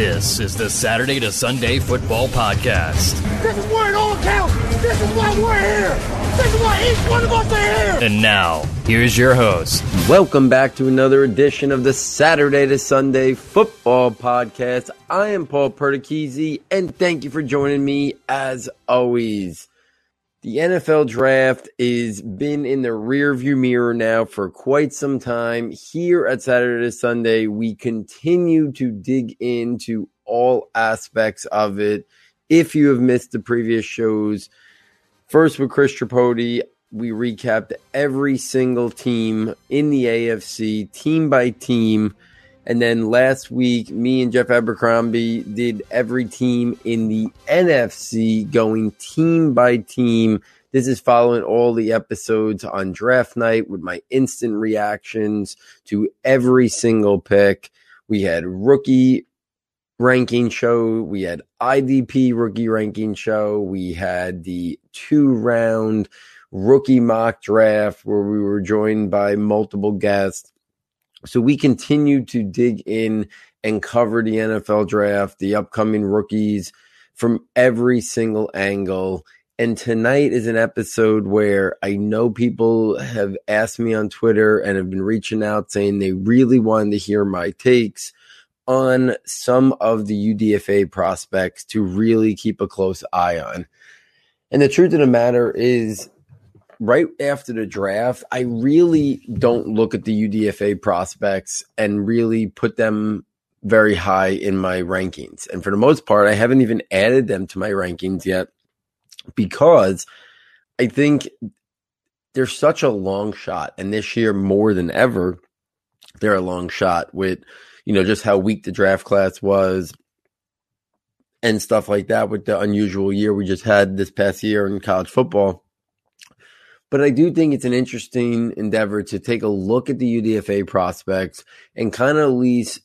This is the Saturday to Sunday Football Podcast. This is where it all counts. This is why we're here. This is why each one of us are here. And now, here's your host. Welcome back to another edition of the Saturday to Sunday Football Podcast. I am Paul Perticchese, and thank you for joining me as always. The NFL draft is been in the rearview mirror now for quite some time. Here at Saturday to Sunday, we continue to dig into all aspects of it. If you have missed the previous shows, first with Chris Tripodi, we recapped every single team in the AFC, team by team. And then last week, me and Jeff Abercrombie did every team in the NFC going team by team. This is following all the episodes on draft night with my instant reactions to every single pick. We had rookie ranking show, we had IDP rookie ranking show, we had the two round rookie mock draft where we were joined by multiple guests. So we continue to dig in and cover the NFL draft, the upcoming rookies from every single angle. And tonight is an episode where I know people have asked me on Twitter and have been reaching out saying they really wanted to hear my takes on some of the UDFA prospects to really keep a close eye on. And the truth of the matter is, right after the draft, I really don't look at the UDFA prospects and really put them very high in my rankings. And for the most part, I haven't even added them to my rankings yet because I think they're such a long shot. And this year, more than ever, they're a long shot with, you know, just how weak the draft class was and stuff like that with the unusual year we just had this past year in college football. But I do think it's an interesting endeavor to take a look at the UDFA prospects and kind of at least,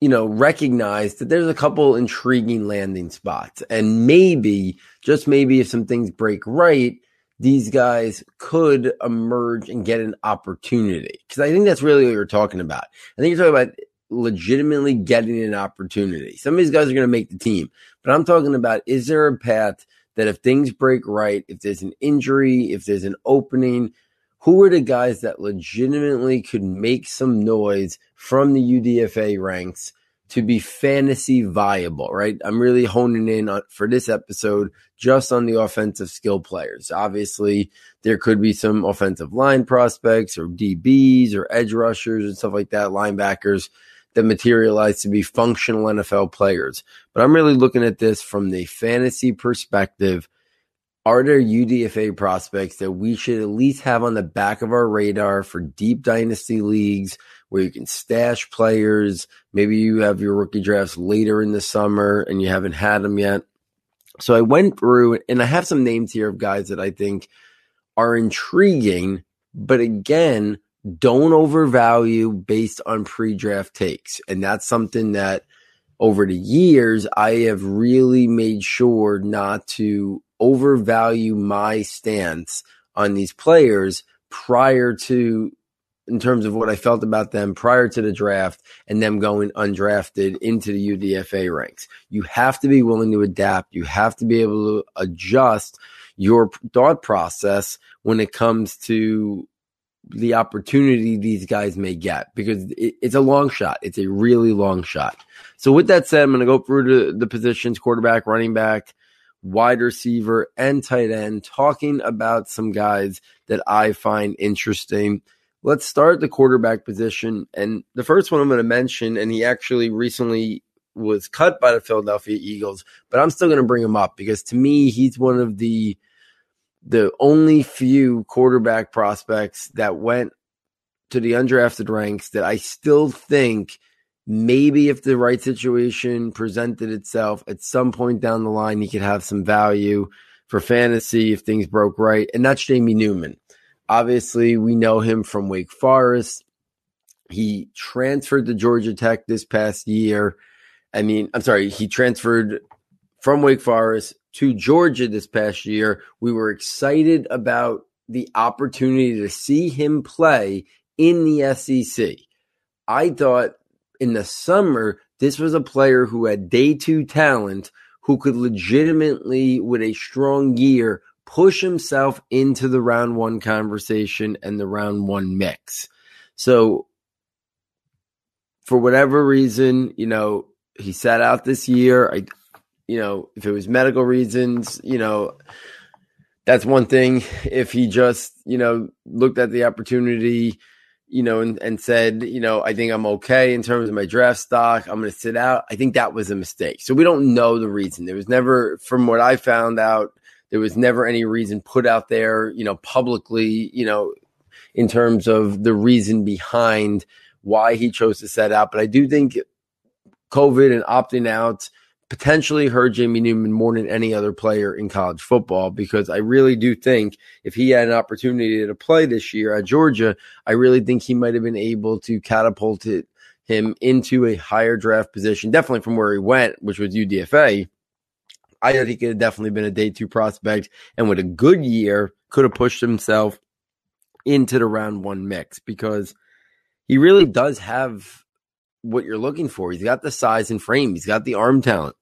you know, recognize that there's a couple intriguing landing spots. And maybe, just maybe, if some things break right, these guys could emerge and get an opportunity. Because I think that's really what you're talking about. I think you're talking about legitimately getting an opportunity. Some of these guys are going to make the team, but I'm talking about is there a path that if things break right, if there's an injury, if there's an opening, who are the guys that legitimately could make some noise from the UDFA ranks to be fantasy viable, right? I'm really honing in on, for this episode just on the offensive skill players. Obviously, there could be some offensive line prospects or DBs or edge rushers and stuff like that, linebackers that materialize to be functional NFL players. But I'm really looking at this from the fantasy perspective. Are there UDFA prospects that we should at least have on the back of our radar for deep dynasty leagues where you can stash players? Maybe you have your rookie drafts later in the summer and you haven't had them yet. So I went through and I have some names here of guys that I think are intriguing, but again, don't overvalue based on pre-draft takes. And that's something that over the years I have really made sure not to overvalue my stance on these players prior to in terms of what I felt about them prior to the draft and them going undrafted into the UDFA ranks. You have to be willing to adapt. You have to be able to adjust your thought process when it comes to the opportunity these guys may get because it, it's a long shot. It's a really long shot. So with that said, I'm going to go through the, the positions, quarterback, running back, wide receiver, and tight end, talking about some guys that I find interesting. Let's start the quarterback position. And the first one I'm going to mention, and he actually recently was cut by the Philadelphia Eagles, but I'm still going to bring him up because to me, he's one of the the only few quarterback prospects that went to the undrafted ranks that I still think maybe if the right situation presented itself at some point down the line, he could have some value for fantasy if things broke right. And that's Jamie Newman. Obviously, we know him from Wake Forest. He transferred to Georgia Tech this past year. I mean, I'm sorry, he transferred from Wake Forest to Georgia this past year. We were excited about the opportunity to see him play in the SEC. I thought in the summer This was a player who had day two talent who could legitimately, with a strong year, push himself into the round one conversation and the round one mix. So, for whatever reason, you know, he sat out this year. I, you know, if it was medical reasons, you know, that's one thing. If he just, you know, looked at the opportunity, you know, and, and said, you know, I think I'm okay in terms of my draft stock. I'm going to sit out. I think that was a mistake. So we don't know the reason. There was never, from what I found out, there was never any reason put out there, you know, publicly, you know, in terms of the reason behind why he chose to set out. But I do think COVID and opting out potentially hurt Jamie Newman more than any other player in college football because I really do think if he had an opportunity to play this year at Georgia, I really think he might have been able to catapult it, him into a higher draft position, definitely from where he went, which was UDFA. I think he could have definitely been a day two prospect and with a good year could have pushed himself into the round one mix because he really does have what you're looking for. He's got the size and frame. He's got the arm talent.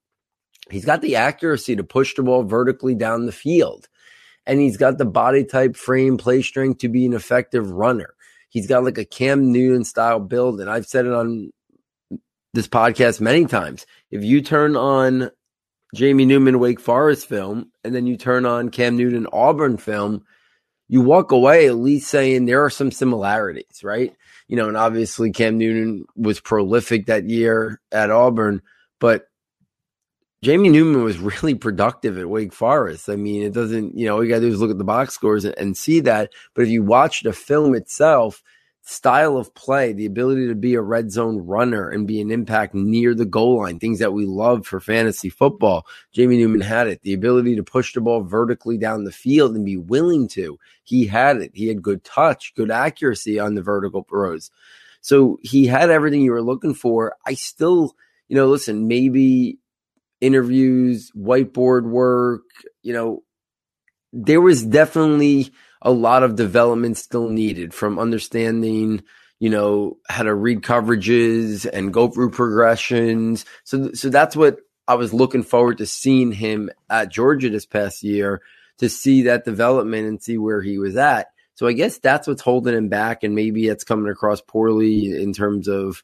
He's got the accuracy to push the ball vertically down the field. And he's got the body type, frame, play strength to be an effective runner. He's got like a Cam Newton style build. And I've said it on this podcast many times. If you turn on Jamie Newman Wake Forest film and then you turn on Cam Newton Auburn film, you walk away at least saying there are some similarities, right? You know, and obviously Cam Newton was prolific that year at Auburn, but Jamie Newman was really productive at Wake Forest. I mean, it doesn't, you know, all you got to do is look at the box scores and, and see that. But if you watch the film itself, style of play, the ability to be a red zone runner and be an impact near the goal line, things that we love for fantasy football. Jamie Newman had it. The ability to push the ball vertically down the field and be willing to. He had it. He had good touch, good accuracy on the vertical throws. So he had everything you were looking for. I still, you know, listen, maybe interviews, whiteboard work, you know, there was definitely a lot of development still needed from understanding, you know, how to read coverages and go through progressions. So, so that's what I was looking forward to seeing him at Georgia this past year to see that development and see where he was at. So I guess that's what's holding him back, and maybe it's coming across poorly in terms of,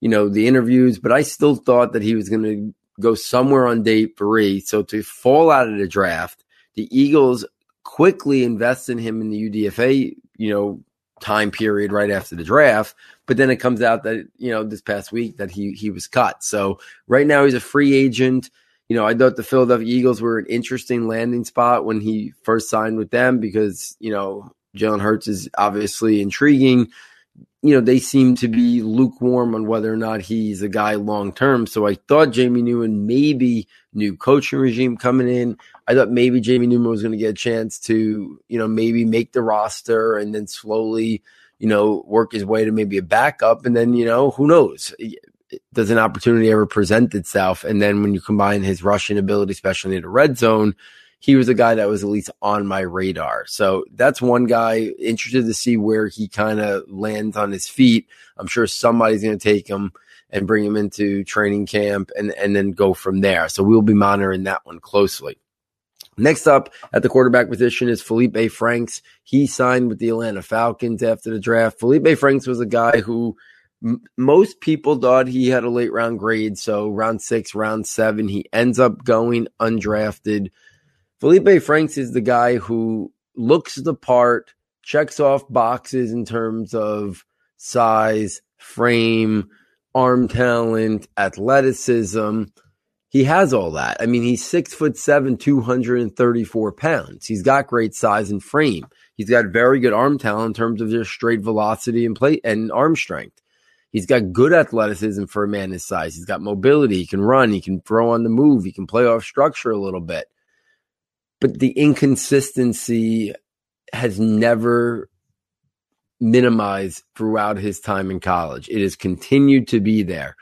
you know, the interviews. But I still thought that he was going to go somewhere on day three. So to fall out of the draft, the Eagles quickly invest in him in the UDFA, you know, time period right after the draft. But then it comes out that, you know, this past week that he he was cut. So right now he's a free agent. You know, I thought the Philadelphia Eagles were an interesting landing spot when he first signed with them because, you know, Jalen Hurts is obviously intriguing you know, they seem to be lukewarm on whether or not he's a guy long term. So I thought Jamie Newman maybe new coaching regime coming in. I thought maybe Jamie Newman was going to get a chance to, you know, maybe make the roster and then slowly, you know, work his way to maybe a backup. And then, you know, who knows? Does an opportunity ever present itself? And then when you combine his rushing ability, especially in the red zone, he was a guy that was at least on my radar. So that's one guy interested to see where he kind of lands on his feet. I'm sure somebody's going to take him and bring him into training camp and, and then go from there. So we'll be monitoring that one closely. Next up at the quarterback position is Felipe Franks. He signed with the Atlanta Falcons after the draft. Felipe Franks was a guy who m- most people thought he had a late round grade. So round six, round seven, he ends up going undrafted Felipe Franks is the guy who looks the part, checks off boxes in terms of size, frame, arm talent, athleticism. He has all that. I mean, he's six foot seven, 234 pounds. He's got great size and frame. He's got very good arm talent in terms of just straight velocity and play and arm strength. He's got good athleticism for a man his size. He's got mobility. He can run. He can throw on the move. He can play off structure a little bit but the inconsistency has never minimized throughout his time in college. It has continued to be there.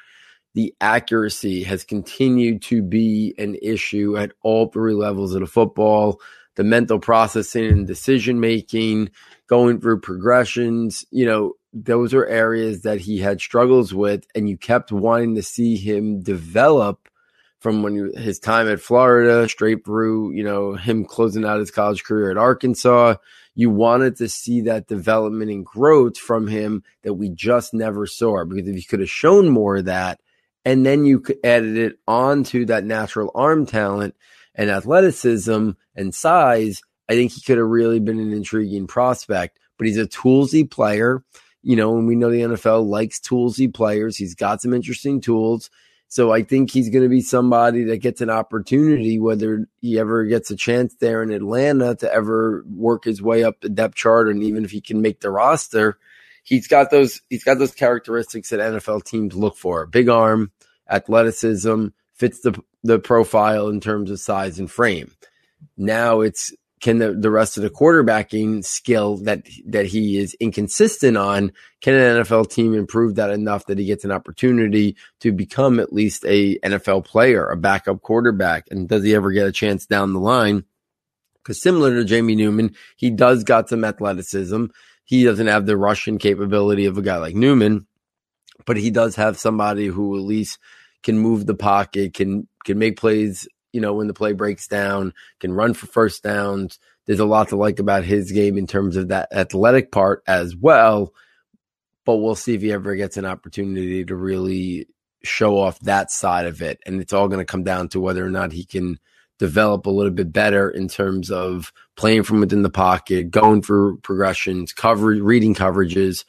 The accuracy has continued to be an issue at all three levels of the football. The mental processing and decision making, going through progressions. You know, those are areas that he had struggles with, and you kept wanting to see him develop from when his time at Florida straight through, you know, him closing out his college career at Arkansas. You wanted to see that development and growth from him that we just never saw. Because if you could have shown more of that, and then you added it onto that natural arm talent and athleticism and size, I think he could have really been an intriguing prospect. But he's a toolsy player, you know, and we know the NFL likes toolsy players. He's got some interesting tools. So I think he's going to be somebody that gets an opportunity, whether he ever gets a chance there in Atlanta to ever work his way up the depth chart, and even if he can make the roster, he's got those he's got those characteristics that NFL teams look for: big arm, athleticism, fits the the profile in terms of size and frame. Now it's can the, the rest of the quarterbacking skill that that he is inconsistent on can an NFL team improve that enough that he gets an opportunity to become at least a NFL player, a backup quarterback, and does he ever get a chance down the line? Because similar to Jamie Newman, he does got some athleticism. He doesn't have the rushing capability of a guy like Newman, but he does have somebody who at least can move the pocket, can can make plays you know, when the play breaks down, can run for first downs. There's a lot to like about his game in terms of that athletic part as well. But we'll see if he ever gets an opportunity to really show off that side of it. And it's all going to come down to whether or not he can develop a little bit better in terms of playing from within the pocket, going for progressions, cover, reading coverages,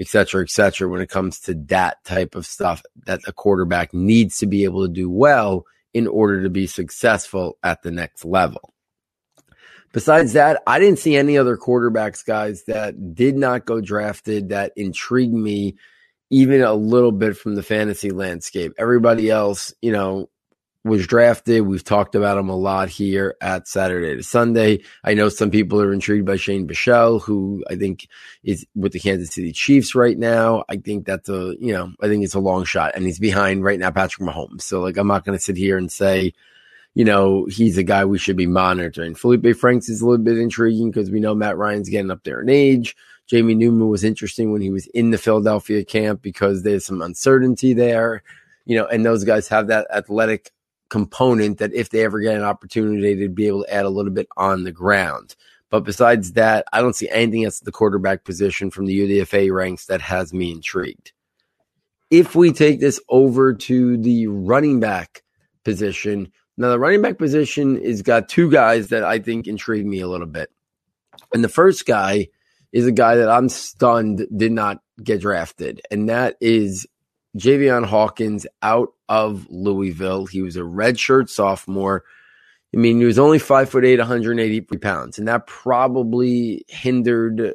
et cetera, et cetera, when it comes to that type of stuff that a quarterback needs to be able to do well in order to be successful at the next level. Besides that, I didn't see any other quarterbacks, guys, that did not go drafted that intrigued me even a little bit from the fantasy landscape. Everybody else, you know, was drafted. We've talked about him a lot here at Saturday to Sunday. I know some people are intrigued by Shane Buechele, who I think is with the Kansas City Chiefs right now. I think that's a, you know, I think it's a long shot and he's behind right now Patrick Mahomes. So like, I'm not going to sit here and say, you know, he's a guy we should be monitoring. Felipe Franks is a little bit intriguing because we know Matt Ryan's getting up there in age. Jamie Newman was interesting when he was in the Philadelphia camp because there's some uncertainty there, you know, and those guys have that athletic component that if they ever get an opportunity, they'd be able to add a little bit on the ground. But besides that, I don't see anything else at the quarterback position from the UDFA ranks that has me intrigued. If we take this over to the running back position, now the running back position is got two guys that I think intrigue me a little bit. And the first guy is a guy that I'm stunned did not get drafted, and that is Javian Hawkins out of Louisville. He was a redshirt sophomore. I mean, he was only five foot eight, 180 pounds, and that probably hindered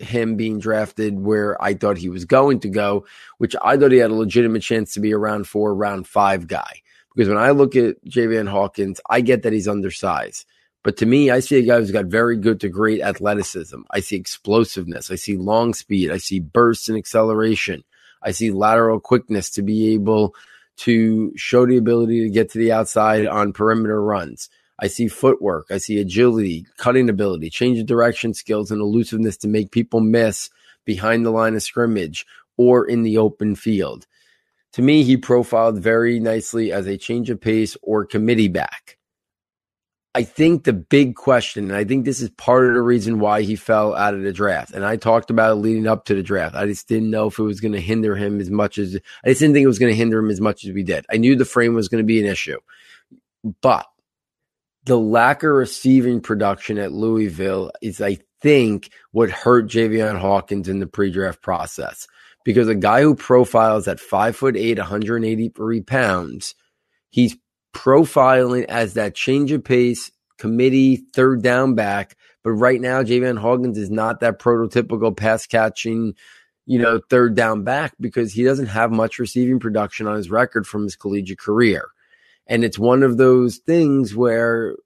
him being drafted where I thought he was going to go, which I thought he had a legitimate chance to be a round four, round five guy. Because when I look at Javian Hawkins, I get that he's undersized. But to me, I see a guy who's got very good to great athleticism. I see explosiveness. I see long speed. I see bursts and acceleration. I see lateral quickness to be able to show the ability to get to the outside on perimeter runs. I see footwork. I see agility, cutting ability, change of direction skills, and elusiveness to make people miss behind the line of scrimmage or in the open field. To me, he profiled very nicely as a change of pace or committee back. I think the big question, and I think this is part of the reason why he fell out of the draft. And I talked about it leading up to the draft. I just didn't know if it was going to hinder him as much as I just didn't think it was going to hinder him as much as we did. I knew the frame was going to be an issue, but the lack of receiving production at Louisville is, I think, what hurt Javian Hawkins in the pre-draft process because a guy who profiles at five foot eight, 183 pounds, he's profiling as that change of pace committee third down back. But right now, Javian Hawkins is not that prototypical pass catching, you know, third down back because he doesn't have much receiving production on his record from his collegiate career. And it's one of those things where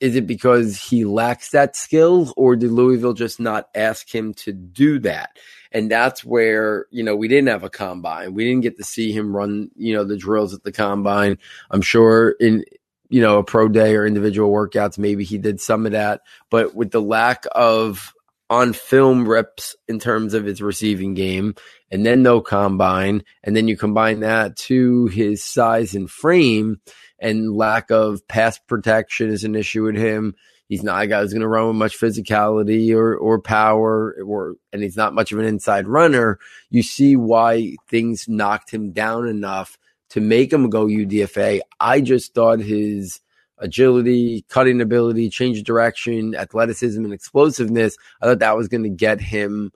is it because he lacks that skill or did Louisville just not ask him to do that? And that's where, you know, we didn't have a combine. We didn't get to see him run, you know, the drills at the combine. I'm sure in, you know, a pro day or individual workouts, maybe he did some of that. But with the lack of on film reps in terms of his receiving game, and then no combine, and then you combine that to his size and frame and lack of pass protection is an issue with him. He's not a guy who's going to run with much physicality or or power, or and he's not much of an inside runner. You see why things knocked him down enough to make him go UDFA. I just thought his agility, cutting ability, change of direction, athleticism, and explosiveness. I thought that was going to get him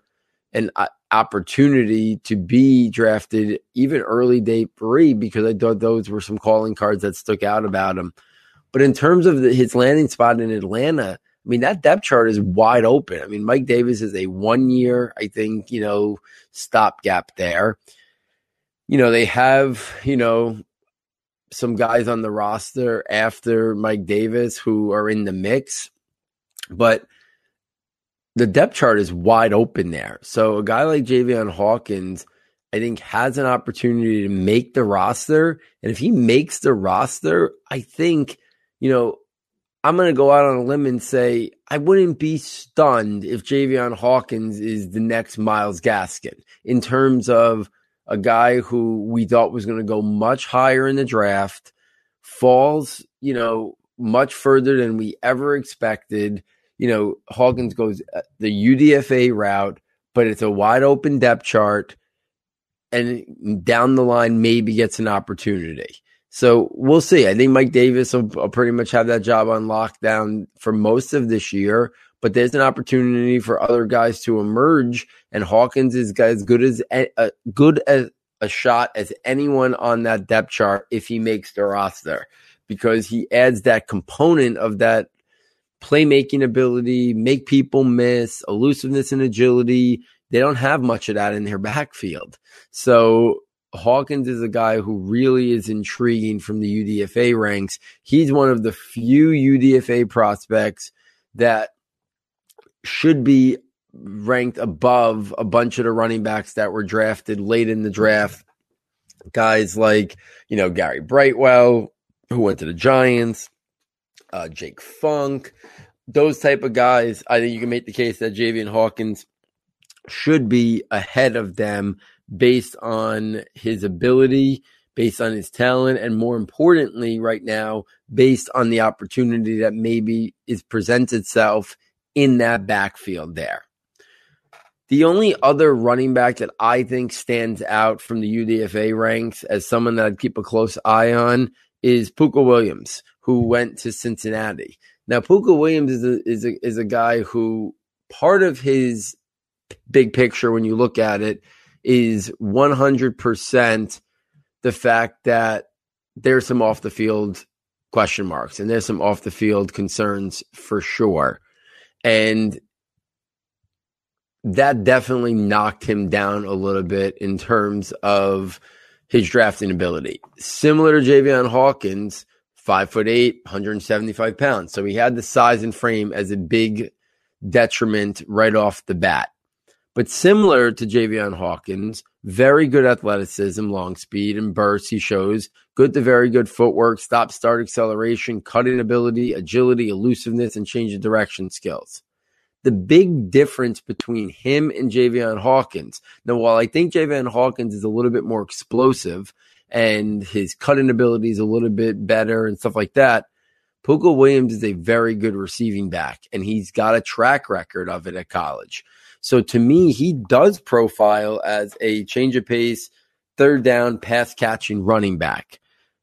an uh, opportunity to be drafted even early day three because I thought those were some calling cards that stuck out about him. But in terms of the, his landing spot in Atlanta, I mean, that depth chart is wide open. I mean, Mike Davis is a one year, I think, you know, stopgap there. You know, they have, you know, some guys on the roster after Mike Davis who are in the mix, but the depth chart is wide open there. So a guy like Javian Hawkins, I think, has an opportunity to make the roster. And if he makes the roster, I think, you know, I'm going to go out on a limb and say I wouldn't be stunned if Javian Hawkins is the next Myles Gaskin in terms of a guy who we thought was going to go much higher in the draft, falls, you know, much further than we ever expected. You know, Hawkins goes uh, the UDFA route, but it's a wide open depth chart. And down the line, maybe gets an opportunity. So we'll see. I think Mike Davis will, will pretty much have that job on lockdown for most of this year but there's an opportunity for other guys to emerge. And Hawkins is as good as a good as a shot as anyone on that depth chart if he makes the roster, because he adds that component of that playmaking ability, make people miss, elusiveness and agility. They don't have much of that in their backfield. So Hawkins is a guy who really is intriguing from the UDFA ranks. He's one of the few UDFA prospects that should be ranked above a bunch of the running backs that were drafted late in the draft. Guys like, you know, Gary Brightwell, who went to the Giants, uh, Jake Funk, those type of guys. I think you can make the case that Javian Hawkins should be ahead of them based on his ability, based on his talent, and more importantly, right now, based on the opportunity that maybe is presents itself in that backfield there. The only other running back that I think stands out from the UDFA ranks as someone that I'd keep a close eye on is Pooka Williams, who went to Cincinnati. Now, Pooka Williams is a, is a, is a guy who part of his big picture, when you look at it, is 100% the fact that there's some off the field question marks and there's some off the field concerns for sure. And that definitely knocked him down a little bit in terms of his drafting ability. Similar to Javian Hawkins, five foot eight, 175 pounds. So he had the size and frame as a big detriment right off the bat. But similar to Javian Hawkins, very good athleticism, long speed, and bursts. He shows good to very good footwork, stop start acceleration, cutting ability, agility, elusiveness, and change of direction skills. The big difference between him and Javian Hawkins. Now, while I think Javian Hawkins is a little bit more explosive and his cutting ability is a little bit better and stuff like that, Pooka Williams is a very good receiving back, and he's got a track record of it at college. So to me, he does profile as a change of pace, third down, pass catching running back.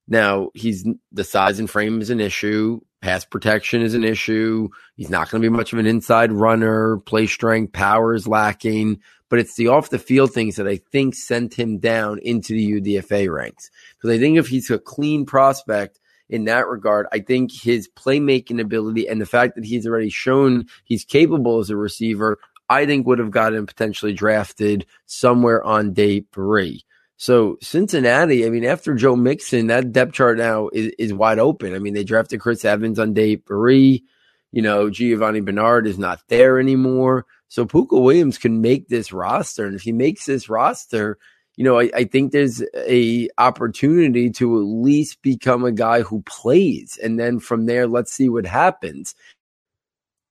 Now, he's the size and frame is an issue. Pass protection is an issue. He's not going to be much of an inside runner. Play strength, power is lacking. But it's the off the field things that I think sent him down into the UDFA ranks. Because I think if he's a clean prospect in that regard, I think his playmaking ability and the fact that he's already shown he's capable as a receiver I think would have gotten potentially drafted somewhere on day three. So Cincinnati, I mean, after Joe Mixon, that depth chart now is, is wide open. I mean, they drafted Chris Evans on day three. You know, Giovani Bernard is not there anymore. So Pooka Williams can make this roster. And if he makes this roster, you know, I, I, think there's a opportunity to at least become a guy who plays. And then from there, let's see what happens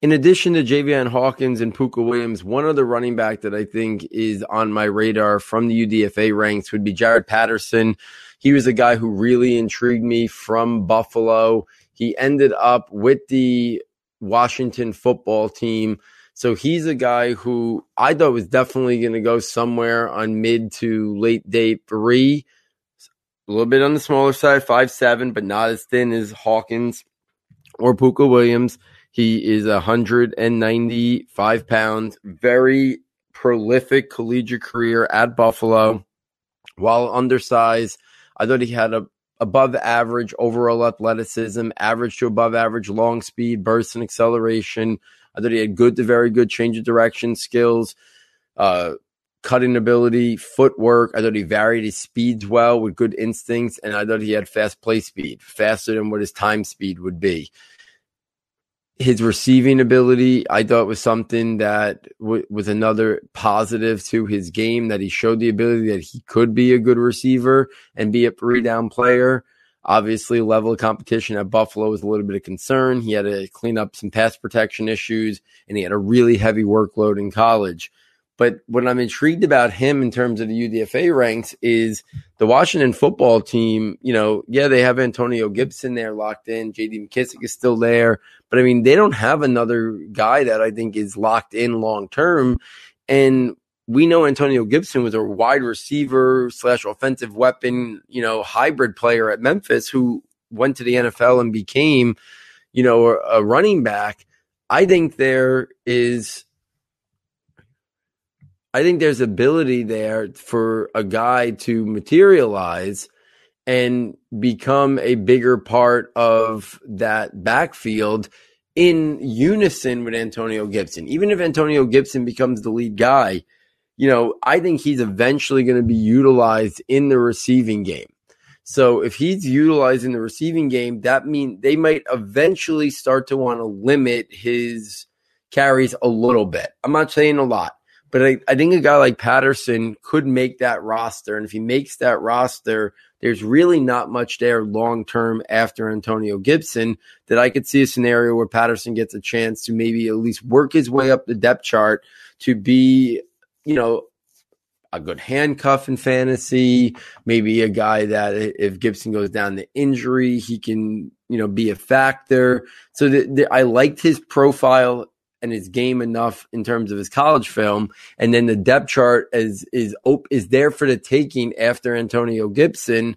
in addition to Javian Hawkins and Pooka Williams, one other running back that I think is on my radar from the UDFA ranks would be Jaret Patterson. He was a guy who really intrigued me from Buffalo. He ended up with the Washington football team. So he's a guy who I thought was definitely going to go somewhere on mid to late day three. A little bit on the smaller side, five seven, but not as thin as Hawkins or Pooka Williams. He is 195 pounds, very prolific collegiate career at Buffalo. While undersized, I thought he had a above average overall athleticism, average to above average long speed, burst and acceleration. I thought he had good to very good change of direction skills, uh, cutting ability, footwork. I thought he varied his speeds well with good instincts, and I thought he had fast play speed, faster than what his time speed would be his receiving ability, I thought was something that w- was another positive to his game that he showed the ability that he could be a good receiver and be a three down player. Obviously, level of competition at Buffalo was a little bit of concern. He had to clean up some pass protection issues and he had a really heavy workload in college. But what I'm intrigued about him in terms of the UDFA ranks is the Washington football team. You know, yeah, they have Antonio Gibson there locked in. JD McKissic is still there. But I mean, they don't have another guy that I think is locked in long term. And we know Antonio Gibson was a wide receiver slash offensive weapon, you know, hybrid player at Memphis who went to the NFL and became, you know, a running back. I think there is I think there's ability there for a guy to materialize and become a bigger part of that backfield in unison with Antonio Gibson. Even if Antonio Gibson becomes the lead guy, you know, I think he's eventually going to be utilized in the receiving game. So if he's utilizing the receiving game, that means they might eventually start to want to limit his carries a little bit. I'm not saying a lot, but I, I think a guy like Patterson could make that roster. And if he makes that roster, there's really not much there long term after Antonio Gibson that I could see a scenario where Patterson gets a chance to maybe at least work his way up the depth chart to be, you know, a good handcuff in fantasy, maybe a guy that if Gibson goes down to injury, he can, you know, be a factor. So the, the, I liked his profile and his game enough in terms of his college film, and then the depth chart is is is there for the taking after Antonio Gibson.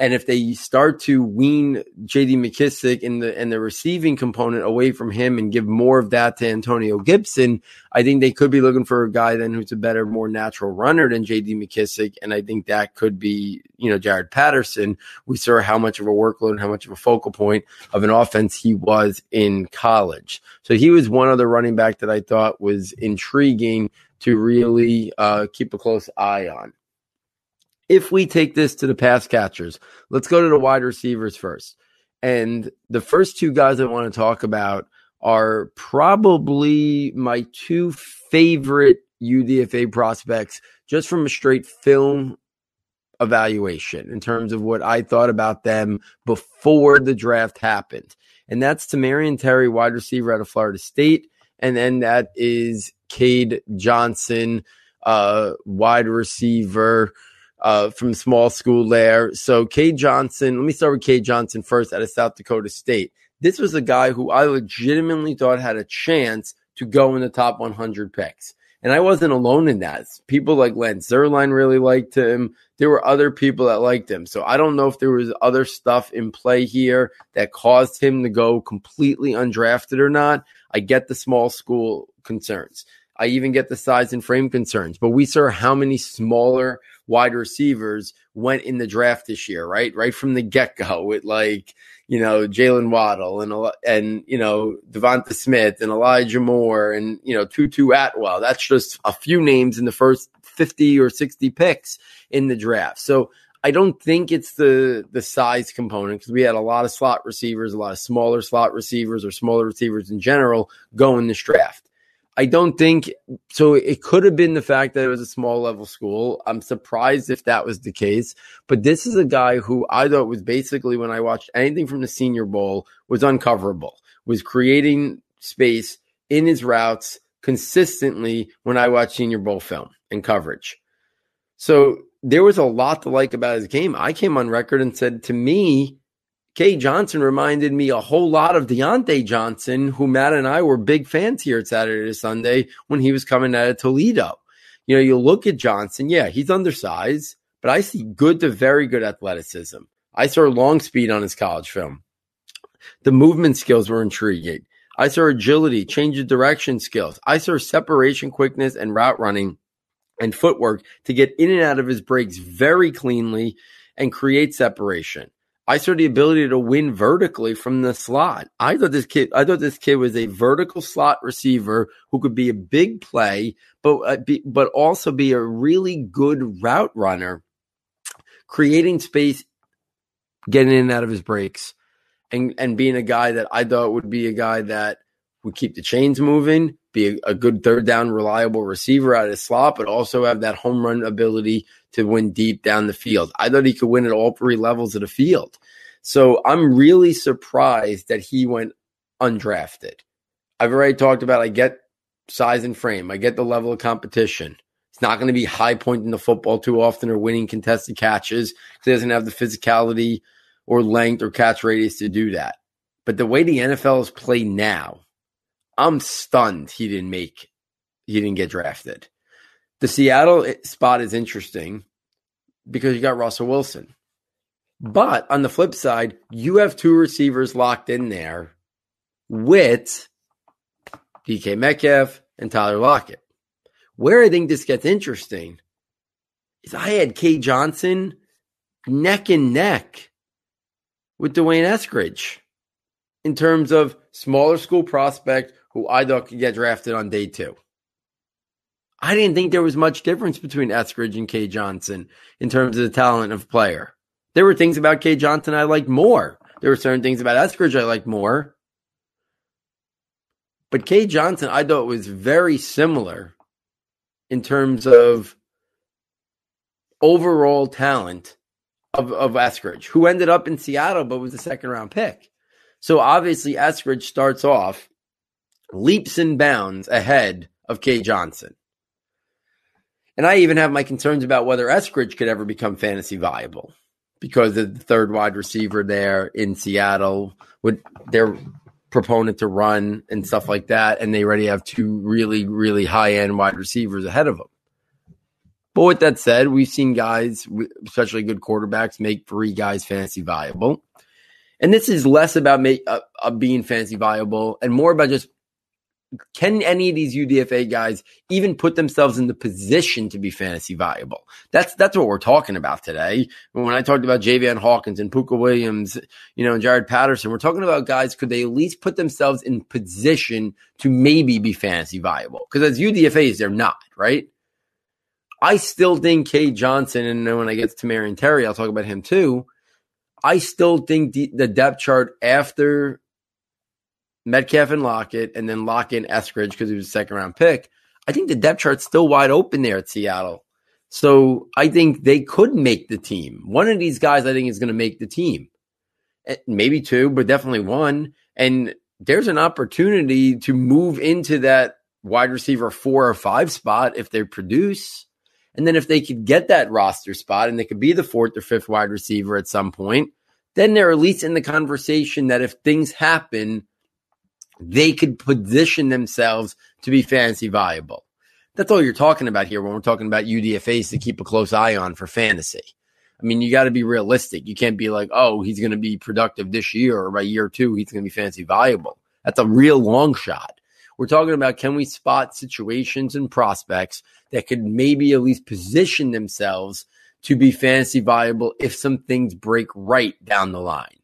And if they start to wean JD McKissic in the and the receiving component away from him and give more of that to Antonio Gibson, I think they could be looking for a guy then who's a better, more natural runner than JD McKissic. And I think that could be, you know, Jaret Patterson. We saw how much of a workload and how much of a focal point of an offense he was in college. So he was one other running back that I thought was intriguing to really uh, keep a close eye on if we take this to the pass catchers, let's go to the wide receivers first. And the first two guys I want to talk about are probably my two favorite UDFA prospects just from a straight film evaluation in terms of what I thought about them before the draft happened. And that's Tamorrion Terry, wide receiver out of Florida State. And then that is Cade Johnson, uh, wide receiver uh, from small school there. So Cade Johnson, let me start with Cade Johnson first out of South Dakota State. This was a guy who I legitimately thought had a chance to go in the top 100 picks. And I wasn't alone in that. People like Lance Zierlein really liked him. There were other people that liked him. So I don't know if there was other stuff in play here that caused him to go completely undrafted or not. I get the small school concerns. I even get the size and frame concerns. But we saw how many smaller wide receivers went in the draft this year, right? Right from the get go with like, you know, Jaylen Waddle and, and, you know, Devonta Smith and Elijah Moore and, you know, Tutu Atwell. That's just a few names in the first 50 or 60 picks in the draft. So I don't think it's the the size component because we had a lot of slot receivers, a lot of smaller slot receivers or smaller receivers in general go in this draft. I don't think so. It could have been the fact that it was a small level school. I'm surprised if that was the case. But this is a guy who I thought was basically, when I watched anything from the Senior Bowl, was uncoverable, was creating space, in his routes consistently when I watched Senior Bowl film and coverage. So there was a lot to like about his game. I came on record and said to me, Cade Johnson reminded me a whole lot of Diontae Johnson, who Matt and I were big fans here at Saturday to Sunday when he was coming out of Toledo. You know, you look at Johnson, yeah, he's undersized, but I see good to very good athleticism. I saw long speed on his college film. The movement skills were intriguing. I saw agility, change of direction skills. I saw separation quickness and route running and footwork to get in and out of his breaks very cleanly and create separation. I saw the ability to win vertically from the slot. I thought this kid, I thought this kid was a vertical slot receiver who could be a big play, but uh, be, but also be a really good route runner, creating space, getting in and out of his breaks, and and being a guy that I thought would be a guy that would keep the chains moving, be a, a, good third down, reliable receiver out of slot, but also have that home run ability to win deep down the field. I thought he could win at all three levels of the field. So I'm really surprised that he went undrafted. I've already talked about I get size and frame, I get the level of competition. It's not going to be high pointing the football too often or winning contested catches he doesn't have the physicality or length or catch radius to do that. But the way the NFL is played now, I'm stunned he didn't make he didn't get drafted. The Seattle eh, spot is interesting because you got Russell Wilson. But on the flip side, you have two receivers locked in there with DK Metcalf and Tyler Lockett. Where I think this gets interesting is I had Cade Johnson neck and neck with D'Wayne Eskridge in terms of smaller school prospect who I thought could get drafted on day two. I didn't think there was much difference between Eskridge and Cade Johnson in terms of the talent of player. There were things about Cade Johnson I liked more. There were certain things about Eskridge I liked more. But Cade Johnson, I thought was very similar in terms of overall talent of, of Eskridge, who ended up in Seattle but was a second round pick. So obviously Eskridge starts off leaps and bounds ahead of Cade Johnson. And I even have my concerns about whether Eskridge could ever become fantasy viable because the third wide receiver there in Seattle with their proponent to run and stuff like that. And they already have two really, really high end wide receivers ahead of them. But with that said, we've seen guys, especially good quarterbacks, make three guys fantasy viable. And this is less about make, uh, uh, being fantasy viable and more about just can any of these UDFA guys even put themselves in the position to be fantasy viable? That's that's what we're talking about today. When I talked about Javian Hawkins and Pooka Williams, you know, and Jaret Patterson, we're talking about guys could they at least put themselves in position to maybe be fantasy viable? Because as UDFAs, they're not, right? I still think Cade Johnson, and when I get to Marion Terry, I'll talk about him too. I still think the, the depth chart after Metcalf and Lockett, and then lock in Eskridge because he was a second round pick. I think the depth chart's still wide open there at Seattle. So I think they could make the team. One of these guys, I think, is going to make the team. Eh, maybe two, but definitely one. And there's an opportunity to move into that wide receiver four or five spot if they produce. And then if they could get that roster spot and they could be the fourth or fifth wide receiver at some point, then they're at least in the conversation that if things happen, they could position themselves to be fantasy viable. That's all you're talking about here when we're talking about UDFAs to keep a close eye on for fantasy. I mean, you got to be realistic. You can't be like, oh, he's going to be productive this year or by year two, he's going to be fantasy viable. That's a real long shot. We're talking about can we spot situations and prospects that could maybe at least position themselves to be fantasy viable if some things break right down the line.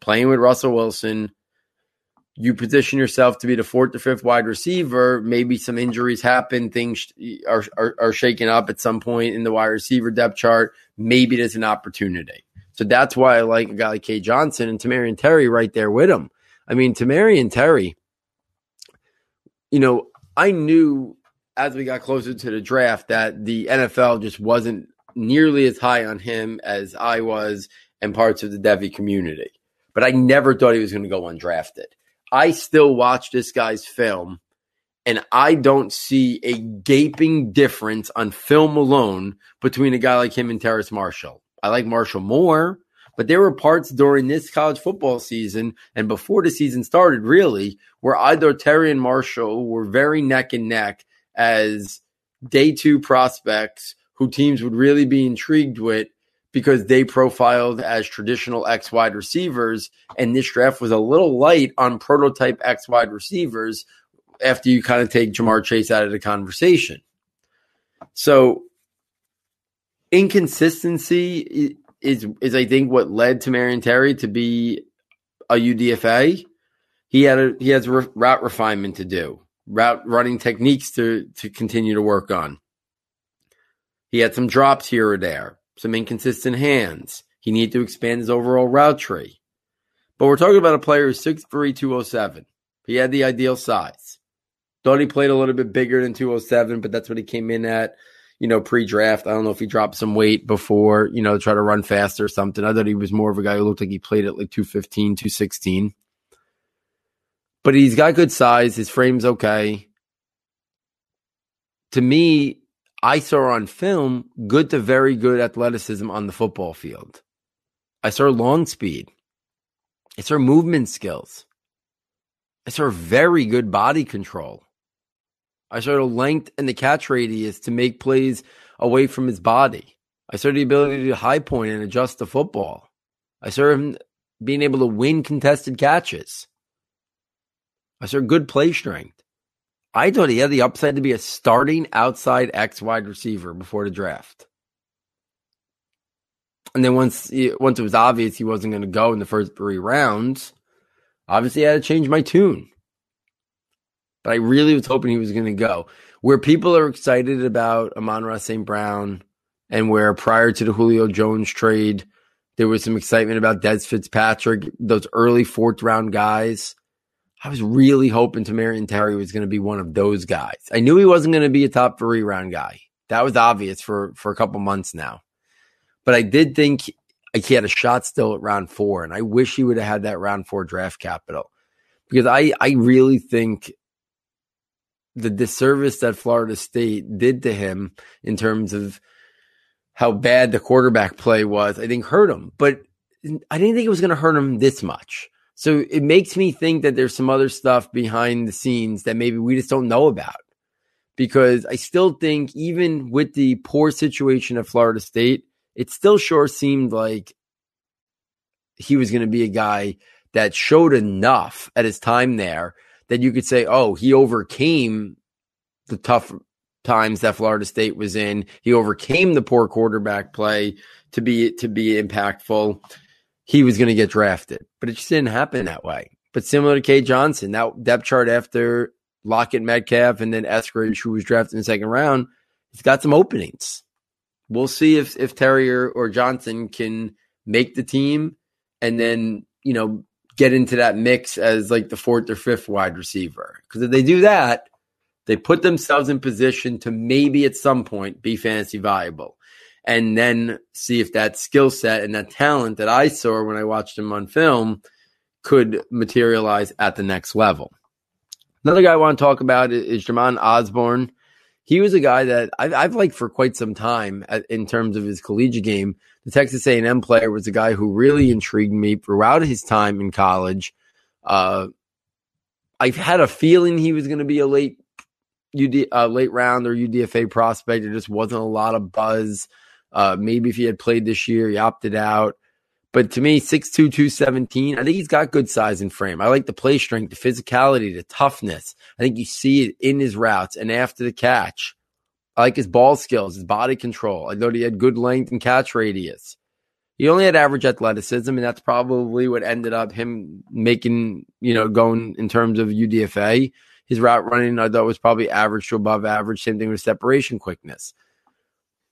Playing with Russell Wilson, you position yourself to be the fourth or fifth wide receiver. Maybe some injuries happen, things are, are, are shaken up at some point in the wide receiver depth chart. Maybe there's an opportunity. So that's why I like a guy like Cade Johnson and Tamorrion Terry right there with him. I mean, Tamorrion Terry, you know, I knew as we got closer to the draft that the NFL just wasn't nearly as high on him as I was and parts of the Devy community. But I never thought he was going to go undrafted. I still watch this guy's film and I don't see a gaping difference on film alone between a guy like him and Terrace Marshall. I like Marshall more, but there were parts during this college football season and before the season started, really, where either Terry and Marshall were very neck and neck as day two prospects who teams would really be intrigued with because they profiled as traditional X wide receivers. And this draft was a little light on prototype X wide receivers after you kind of take Ja'Marr Chase out of the conversation. So inconsistency is is I think what led to Marion Terry to be a UDFA. He had a he has a route refinement to do, route running techniques to to continue to work on. He had some drops here or there, some inconsistent hands. He needed to expand his overall route tree. But we're talking about a player who's 6'3", 207. He had the ideal size. Thought he played a little bit bigger than 207, but that's what he came in at, you know, pre-draft. I don't know if he dropped some weight before, you know, try to run faster or something. I thought he was more of a guy who looked like he played at like 215, 216. But he's got good size. His frame's okay. To me, I saw on film good to very good athleticism on the football field. I saw long speed. I saw movement skills. I saw very good body control. I saw the length and the catch radius to make plays away from his body. I saw the ability to high point and adjust the football. I saw him being able to win contested catches. I saw good play strength. I thought he had the upside to be a starting outside X wide receiver before the draft. And then once once it was obvious he wasn't going to go in the first three rounds, obviously I had to change my tune but I really was hoping he was going to go. Where people are excited about Amon-Ra St. Brown and where prior to the Julio Jones trade, there was some excitement about Dez Fitzpatrick, those early fourth round guys. I was really hoping Tamorrion Terry was going to be one of those guys. I knew he wasn't going to be a top three round guy. That was obvious for, for a couple months now. But I did think he had a shot still at round four, and I wish he would have had that round four draft capital because I, I really think the disservice that Florida State did to him in terms of how bad the quarterback play was, I think hurt him. But I didn't think it was going to hurt him this much. So it makes me think that there's some other stuff behind the scenes that maybe we just don't know about. Because I still think, even with the poor situation at Florida State, it still sure seemed like he was going to be a guy that showed enough at his time there that you could say, oh, he overcame the tough times that Florida State was in. He overcame the poor quarterback play to be to be impactful. He was going to get drafted, but it just didn't happen that way. But similar to Cade Johnson, that depth chart after Lockett, Metcalf, and then Eskridge, who was drafted in the second round, he's got some openings. We'll see if if Terry or, or Johnson can make the team, and then you know get into that mix as like the fourth or fifth wide receiver. Because if they do that, they put themselves in position to maybe at some point be fantasy viable. And then see if that skill set and that talent that I saw when I watched him on film could materialize at the next level. Another guy I want to talk about is Jhamon Ausbon. He was a guy that I've, I've liked for quite some time in terms of his collegiate game the Texas A&M player was a guy who really intrigued me throughout his time in college. Uh, I've had a feeling he was going to be a late UD, uh, late round or UDFA prospect. There just wasn't a lot of buzz. Uh, maybe if he had played this year, he opted out. But to me, 6'2", 217, I think he's got good size and frame. I like the play strength, the physicality, the toughness. I think you see it in his routes and after the catch. I like his ball skills, his body control. I thought he had good length and catch radius. He only had average athleticism, and that's probably what ended up him making, you know, going in terms of UDFA. His route running, I thought, was probably average to above average. Same thing with separation quickness.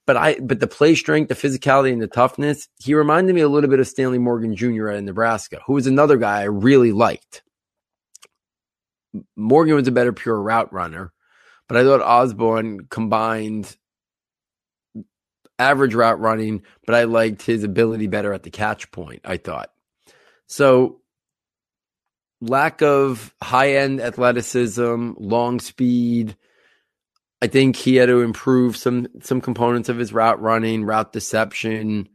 But I, but the play strength, the physicality, and the toughness, he reminded me a little bit of Stanley Morgan Jr. at Nebraska, who was another guy I really liked. Morgan was a better pure route runner, but I thought Ausbon combined average route running, but I liked his ability better at the catch point, I thought. So lack of high end athleticism, long speed. I think he had to improve some some components of his route running, route deception.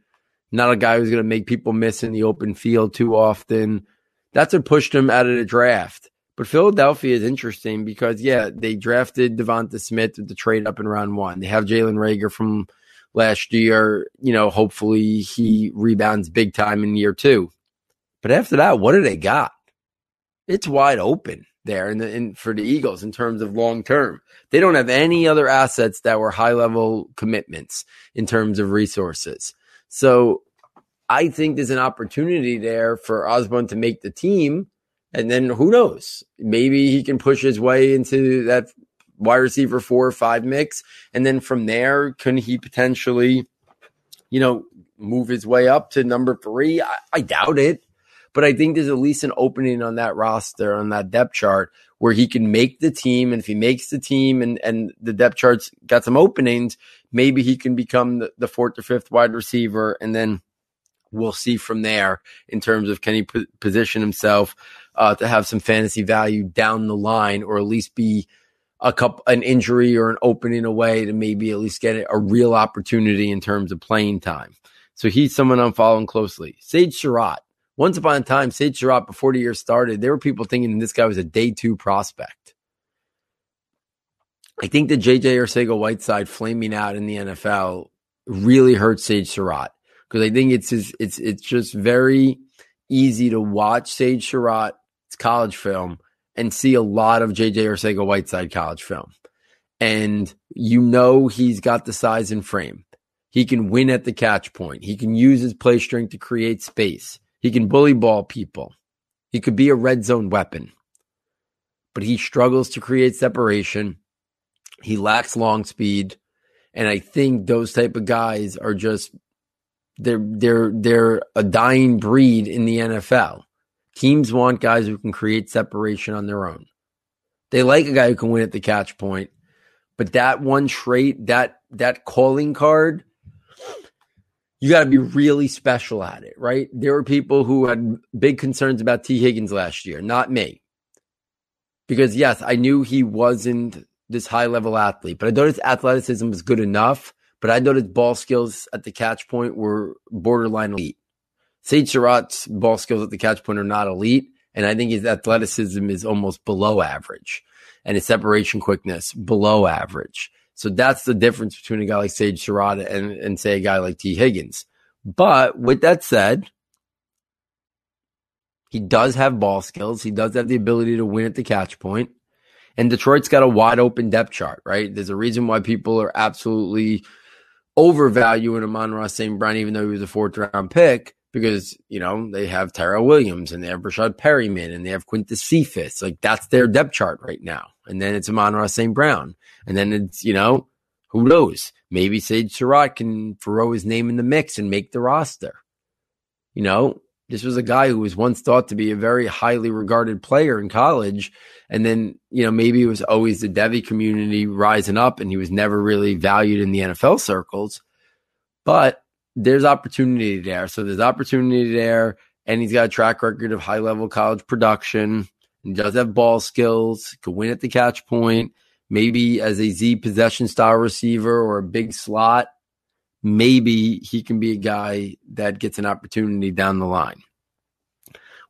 Not a guy who's going to make people miss in the open field too often. That's what pushed him out of the draft. But Philadelphia is interesting because yeah, they drafted Devonta Smith with the trade up in round one. They have Jalen Reagor from last year. You know, hopefully he rebounds big time in year two. But after that, what do they got? It's wide open there in the in, for the Eagles in terms of long term. They don't have any other assets that were high level commitments in terms of resources. So I think there's an opportunity there for Ausbon to make the team. And then who knows? Maybe he can push his way into that wide receiver four or five mix. And then from there, can he potentially, you know, move his way up to number three? I, I doubt it. But I think there's at least an opening on that roster, on that depth chart, where he can make the team. And if he makes the team and, and the depth charts got some openings, maybe he can become the, the fourth or fifth wide receiver. And then we'll see from there in terms of can he p- position himself uh, to have some fantasy value down the line, or at least be a couple an injury or an opening away to maybe at least get a real opportunity in terms of playing time. So he's someone I'm following closely. Sage Surratt. Once upon a time, Sage Surratt, before the year started, there were people thinking this guy was a day two prospect. I think the JJ Arcega Whiteside flaming out in the NFL really hurt Sage Surratt because I think it's it's it's just very easy to watch Sage Surratt's college film and see a lot of JJ Arcega Whiteside college film. And you know he's got the size and frame. He can win at the catch point. He can use his play strength to create space. He can bully ball people. He could be a red zone weapon, but he struggles to create separation. He lacks long speed. And I think those type of guys are just they're they're they're a dying breed in the NFL. Teams want guys who can create separation on their own. They like a guy who can win at the catch point, but that one trait, that that calling card you got to be really special at it, right? There were people who had big concerns about Tee Higgins last year, not me. Because yes, I knew he wasn't this high level athlete, but I noticed athleticism was good enough. But I noticed ball skills at the catch point were borderline elite. Sage Surratt's ball skills at the catch point are not elite, and I think his athleticism is almost below average, and his separation quickness below average. So that's the difference between a guy like Sage Surratt and, and say a guy like Tee Higgins. But with that said, he does have ball skills. He does have the ability to win at the catch point. And Detroit's got a wide open depth chart, right? There's a reason why people are absolutely overvaluing Amon-Ra St. Brown, even though he was a fourth round pick, because, you know, they have Tyrell Williams and they have Breshad Perryman and they have Quintez Cephus. Like that's their depth chart right now. And then it's Amon-Ra St. Brown. And then it's, you know, who knows? Maybe Sage Surratt can throw his name in the mix and make the roster. You know, this was a guy who was once thought to be a very highly regarded player in college. And then, you know, maybe it was always the Devy community rising up and he was never really valued in the NFL circles. But there's opportunity there. So there's opportunity there. And he's got a track record of high level college production. He does have ball skills, can win at the catch point maybe as a Z possession style receiver or a big slot, maybe he can be a guy that gets an opportunity down the line.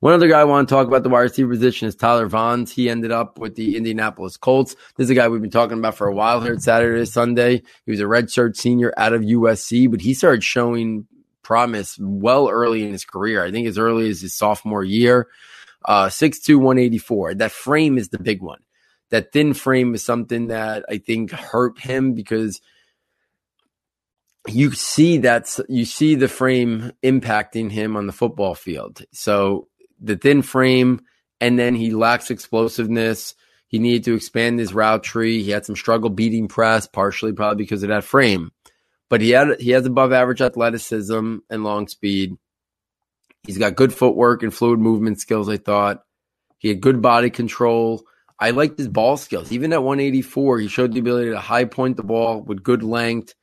One other guy I want to talk about the wide receiver position is Tyler Vaughns. He ended up with the Indianapolis Colts. This is a guy we've been talking about for a while here at Saturday, Sunday. He was a redshirt senior out of USC, but he started showing promise well early in his career. I think as early as his sophomore year. Uh, 6'2", 184. That frame is the big one that thin frame is something that I think hurt him because you see that you see the frame impacting him on the football field. So the thin frame, and then he lacks explosiveness. He needed to expand his route tree. He had some struggle beating press, partially probably because of that frame. But he had he has above average athleticism and long speed. He's got good footwork and fluid movement skills. I thought he had good body control. I liked his ball skills. Even at 184, he showed the ability to high point the ball with good length.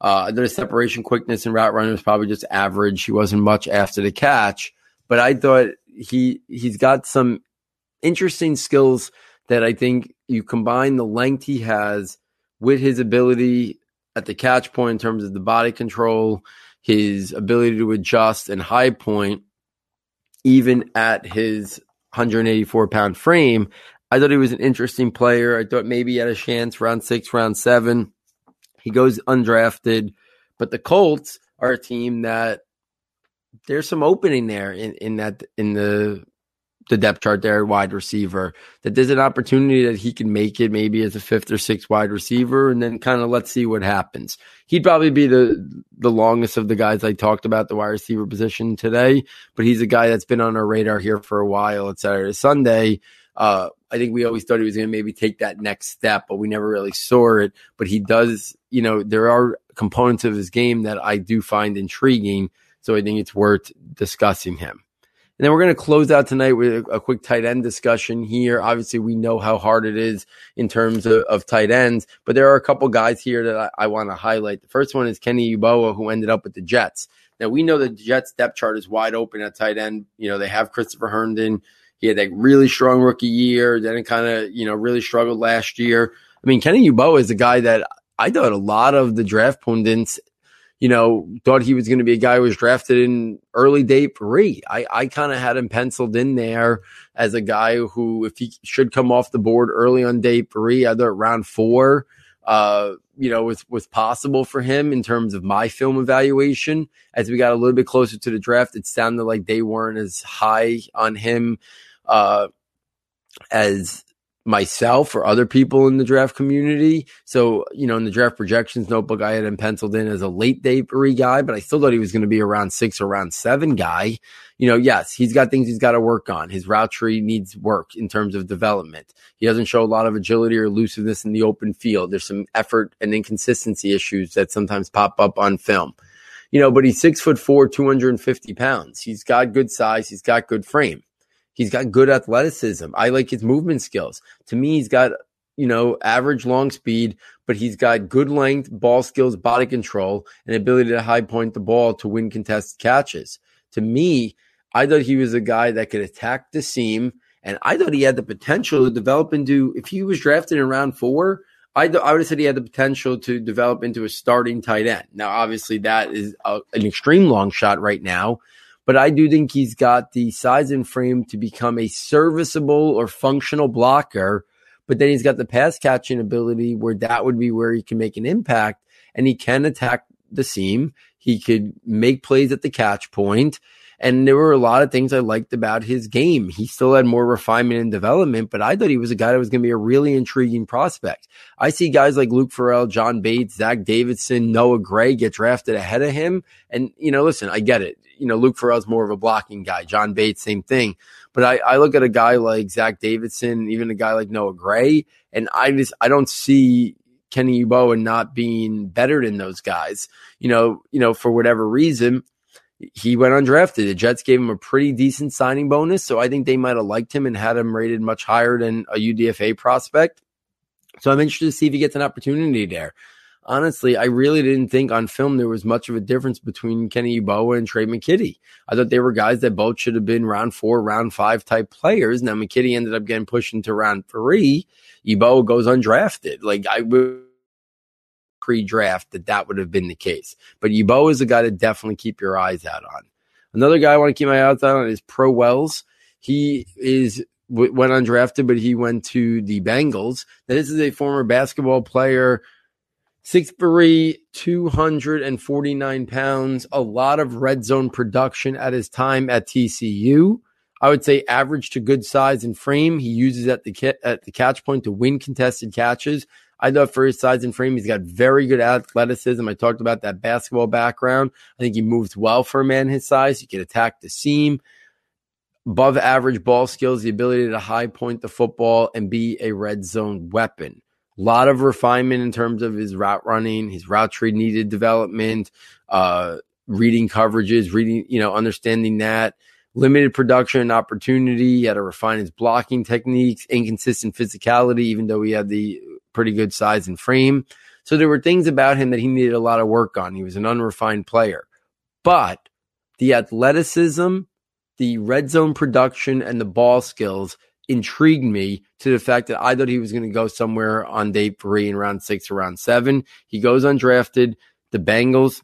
Uh, separation quickness and route running was probably just average. He wasn't much after the catch, but I thought he he's got some interesting skills that I think you combine the length he has with his ability at the catch point in terms of the body control, his ability to adjust and high point, even at his 184 pound frame. I thought he was an interesting player. I thought maybe he had a chance round six, round seven. He goes undrafted, but the Colts are a team that there's some opening there in, in that in the the depth chart there, wide receiver, that there's an opportunity that he can make it maybe as a fifth or sixth wide receiver, and then kind of let's see what happens. He'd probably be the the longest of the guys I talked about the wide receiver position today, but he's a guy that's been on our radar here for a while. It's Saturday, Sunday. Uh, I think we always thought he was going to maybe take that next step, but we never really saw it. But he does, you know, there are components of his game that I do find intriguing. So I think it's worth discussing him. And then we're going to close out tonight with a, quick tight end discussion here. Obviously, we know how hard it is in terms of, of tight ends, but there are a couple guys here that I, I want to highlight. The first one is Kenny Yeboah, who ended up with the Jets. Now, we know the Jets depth chart is wide open at tight end. You know, they have Christopher Herndon. He had that really strong rookie year, then it kind of, you know, really struggled last year. I mean, Kenny Yeboah is a guy that I thought a lot of the draft pundits you know, thought he was going to be a guy who was drafted in early day three. I, I kind of had him penciled in there as a guy who, if he should come off the board early on day three, either round four, uh, you know, was, was possible for him in terms of my film evaluation. As we got a little bit closer to the draft, it sounded like they weren't as high on him, uh, as myself or other people in the draft community. So, you know, in the draft projections notebook, I had him penciled in as a late day three guy, but I still thought he was going to be around six or around seven guy. You know, yes, he's got things he's got to work on. His route tree needs work in terms of development. He doesn't show a lot of agility or elusiveness in the open field. There's some effort and inconsistency issues that sometimes pop up on film. You know, but he's six foot four, 250 pounds. He's got good size. He's got good frame. He's got good athleticism. I like his movement skills. To me, he's got, you know, average long speed, but he's got good length, ball skills, body control, and ability to high point the ball to win contested catches. To me, I thought he was a guy that could attack the seam, and I thought he had the potential to develop into, if he was drafted in round four, I, th- I would have said he had the potential to develop into a starting tight end. Now, obviously, that is a, an extreme long shot right now, but I do think he's got the size and frame to become a serviceable or functional blocker. But then he's got the pass catching ability where that would be where he can make an impact and he can attack the seam. He could make plays at the catch point. And there were a lot of things I liked about his game. He still had more refinement and development, but I thought he was a guy that was going to be a really intriguing prospect. I see guys like Luke Farrell, John Bates, Zach Davidson, Noah Gray get drafted ahead of him. And, you know, listen, I get it you know, Luke Farrell's more of a blocking guy. John Bates, same thing. But I, I look at a guy like Zach Davidson, even a guy like Noah Gray, and I just I don't see Kenny Yeboah not being better than those guys. You know, you know, for whatever reason, he went undrafted. The Jets gave him a pretty decent signing bonus, so I think they might have liked him and had him rated much higher than a UDFA prospect. So I'm interested to see if he gets an opportunity there honestly, I really didn't think on film there was much of a difference between Kenny Yeboah and Tre' McKitty. I thought they were guys that both should have been round four, round five type players. Now McKitty ended up getting pushed into round three. Yeboah goes undrafted. Like I would pre-draft that that would have been the case. But Yeboah is a guy to definitely keep your eyes out on. Another guy I want to keep my eyes out on is Pro Wells. He is went undrafted, but he went to the Bengals. Now, this is a former basketball player Six three, 249 pounds, a lot of red zone production at his time at TCU. I would say average to good size and frame. He uses at the at the catch point to win contested catches. I thought for his size and frame, he's got very good athleticism. I talked about that basketball background. I think he moves well for a man his size. He can attack the seam, above average ball skills, the ability to high point the football and be a red zone weapon. A lot of refinement in terms of his route running, his route tree needed development, uh, reading coverages, reading, you know, understanding that. Limited production opportunity. He had to refine his blocking techniques, inconsistent physicality, even though he had the pretty good size and frame. So there were things about him that he needed a lot of work on. He was an unrefined player. But the athleticism, the red zone production, and the ball skills intrigued me to the fact that I thought he was going to go somewhere on day three in round six or round seven. He goes undrafted. The Bengals,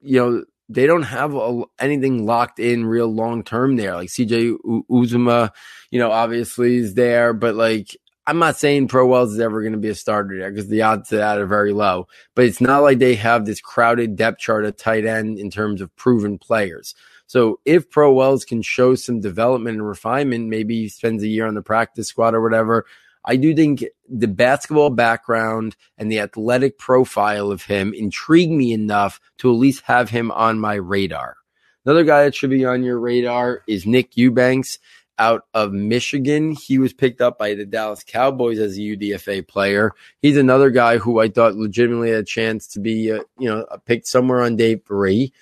you know, they don't have a, anything locked in real long term there. Like CJ Uzomah, you know, obviously is there, but like I'm not saying Pro Wells is ever going to be a starter there because the odds of that are very low. But it's not like they have this crowded depth chart of tight end in terms of proven players. So if Pro Wells can show some development and refinement, maybe he spends a year on the practice squad or whatever. I do think the basketball background and the athletic profile of him intrigue me enough to at least have him on my radar. Another guy that should be on your radar is Nick Eubanks out of Michigan. He was picked up by the Dallas Cowboys as a UDFA player. He's another guy who I thought legitimately had a chance to be, uh, you know, picked somewhere on day three.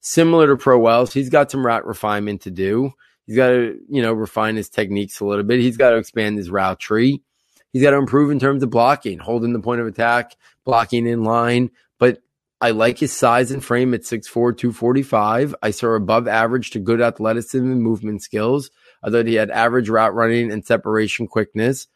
Similar to Pro Wells, he's got some route refinement to do. He's got to, you know, refine his techniques a little bit. He's got to expand his route tree. He's got to improve in terms of blocking, holding the point of attack, blocking in line. But I like his size and frame at 6'4, 245. I saw above average to good athleticism and movement skills. I thought he had average route running and separation quickness.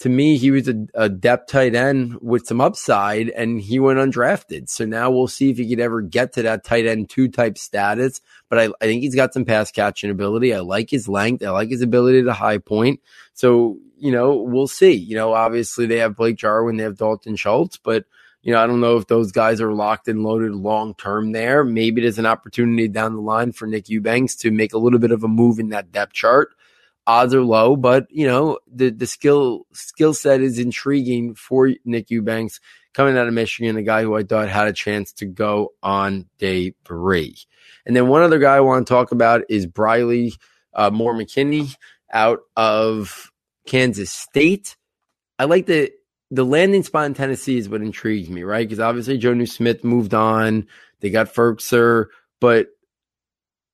To me, he was a, a, depth tight end with some upside, and he went undrafted. So now we'll see if he could ever get to that tight end two type status. But I, I think he's got some pass catching ability. I like his length. I like his ability to high point. So, you know, we'll see. You know, obviously they have Blake Jarwin, they have Dalton Schultz, but you know, I don't know if those guys are locked and loaded long term there. Maybe there's an opportunity down the line for Nick Eubanks to make a little bit of a move in that depth chart. Odds are low, but you know, the the skill skill set is intriguing for Nick Eubanks coming out of Michigan, a guy who I thought had a chance to go on day three. And then one other guy I want to talk about is Briley uh, Moore McKinney out of Kansas State. I like the the landing spot in Tennessee is what intrigues me, right? Because obviously Jonnu Smith moved on. They got Firkser, but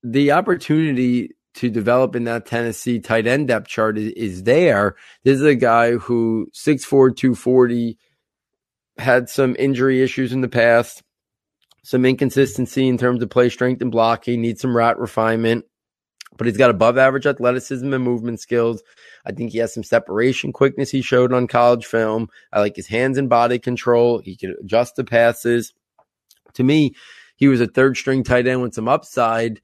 the opportunity to develop in that Tennessee tight end depth chart is, is there. This is a guy who 6'4, 240, had some injury issues in the past, some inconsistency in terms of play strength and blocking, needs some route refinement but he's got above average athleticism and movement skills. I think he has some separation quickness he showed on college film. I like his hands and body control. He can adjust the passes. To me, he was a third string tight end with some upside.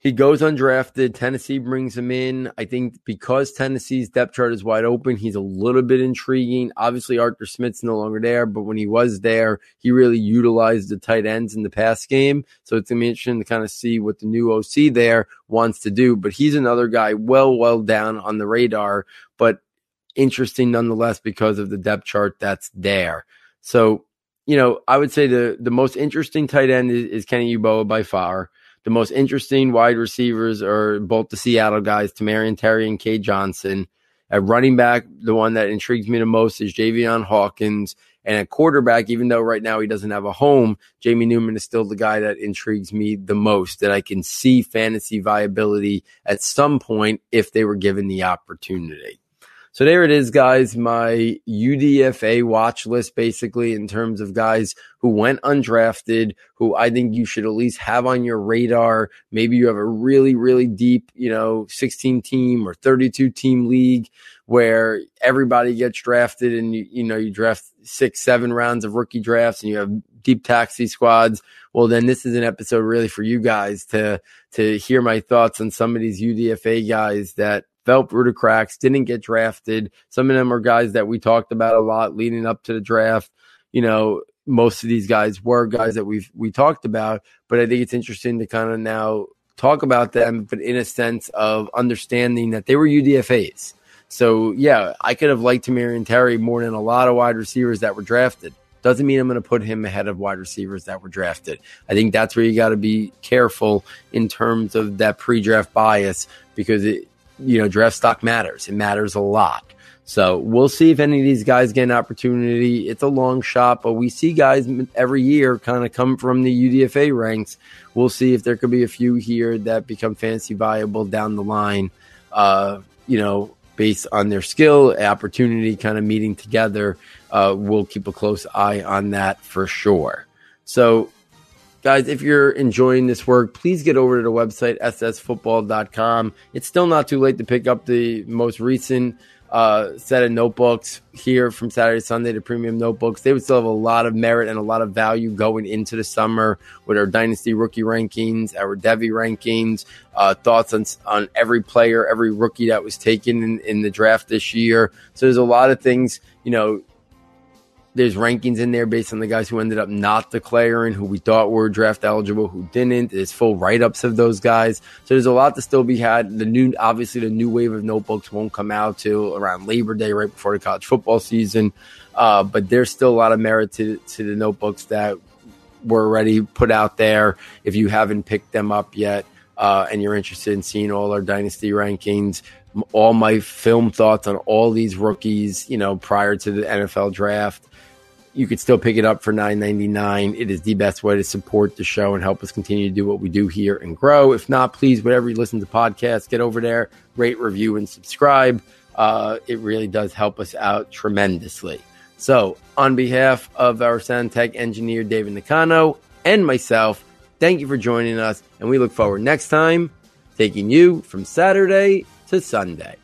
He goes undrafted. Tennessee brings him in. I think because Tennessee's depth chart is wide open, he's a little bit intriguing. Obviously, Arthur Smith's no longer there, but when he was there, he really utilized the tight ends in the pass game. So it's going to be interesting to kind of see what the new OC there wants to do. But he's another guy well, well down on the radar, but interesting nonetheless because of the depth chart that's there. So, you know, I would say the, the most interesting tight end is, is Kenny Yeboah by far. The most interesting wide receivers are both the Seattle guys, Tamorrion Terry and Cade Johnson. At running back, the one that intrigues me the most is Javian Hawkins. And at quarterback, even though right now he doesn't have a home, Jamie Newman is still the guy that intrigues me the most, that I can see fantasy viability at some point if they were given the opportunity. So there it is, guys. My UDFA watch list, basically, in terms of guys who went undrafted, who I think you should at least have on your radar. Maybe you have a really, really deep, you know, 16 team or 32 team league where everybody gets drafted and you, you know, you draft six, seven rounds of rookie drafts and you have deep taxi squads. Well, then this is an episode really for you guys to, to hear my thoughts on some of these UDFA guys that fell through the cracks, didn't get drafted. Some of them are guys that we talked about a lot leading up to the draft. You know, most of these guys were guys that we've we talked about, but I think it's interesting to kind of now talk about them, but in a sense of understanding that they were UDFAs. So yeah, I could have liked Tamorrion Terry more than a lot of wide receivers that were drafted. Doesn't mean I'm going to put him ahead of wide receivers that were drafted. I think that's where you got to be careful in terms of that pre-draft bias because it, you know, draft stock matters. It matters a lot. So we'll see if any of these guys get an opportunity. It's a long shot, but we see guys every year kind of come from the UDFA ranks. We'll see if there could be a few here that become fantasy viable down the line. Uh, you know, based on their skill, opportunity, kind of meeting together. Uh, we'll keep a close eye on that for sure. So guys, if you're enjoying this work, please get over to the website, ssfootball.com. It's still not too late to pick up the most recent uh, set of notebooks here from Saturday, to Sunday, the premium notebooks. They would still have a lot of merit and a lot of value going into the summer with our dynasty rookie rankings, our Devy rankings, uh, thoughts on on every player, every rookie that was taken in, in the draft this year. So there's a lot of things, you know, there's rankings in there based on the guys who ended up not declaring, who we thought were draft eligible, who didn't. There's full write ups of those guys. So there's a lot to still be had. The new, obviously, the new wave of notebooks won't come out till around Labor Day, right before the college football season. Uh, but there's still a lot of merit to, to the notebooks that were already put out there. If you haven't picked them up yet, uh, and you're interested in seeing all our dynasty rankings, all my film thoughts on all these rookies, you know, prior to the NFL draft you could still pick it up for $9.99. It is the best way to support the show and help us continue to do what we do here and grow. If not, please, whatever you listen to podcasts, get over there, rate, review, and subscribe. Uh, it really does help us out tremendously. So, on behalf of our sound tech engineer, David Nicano, and myself, thank you for joining us. And we look forward next time taking you from Saturday to Sunday.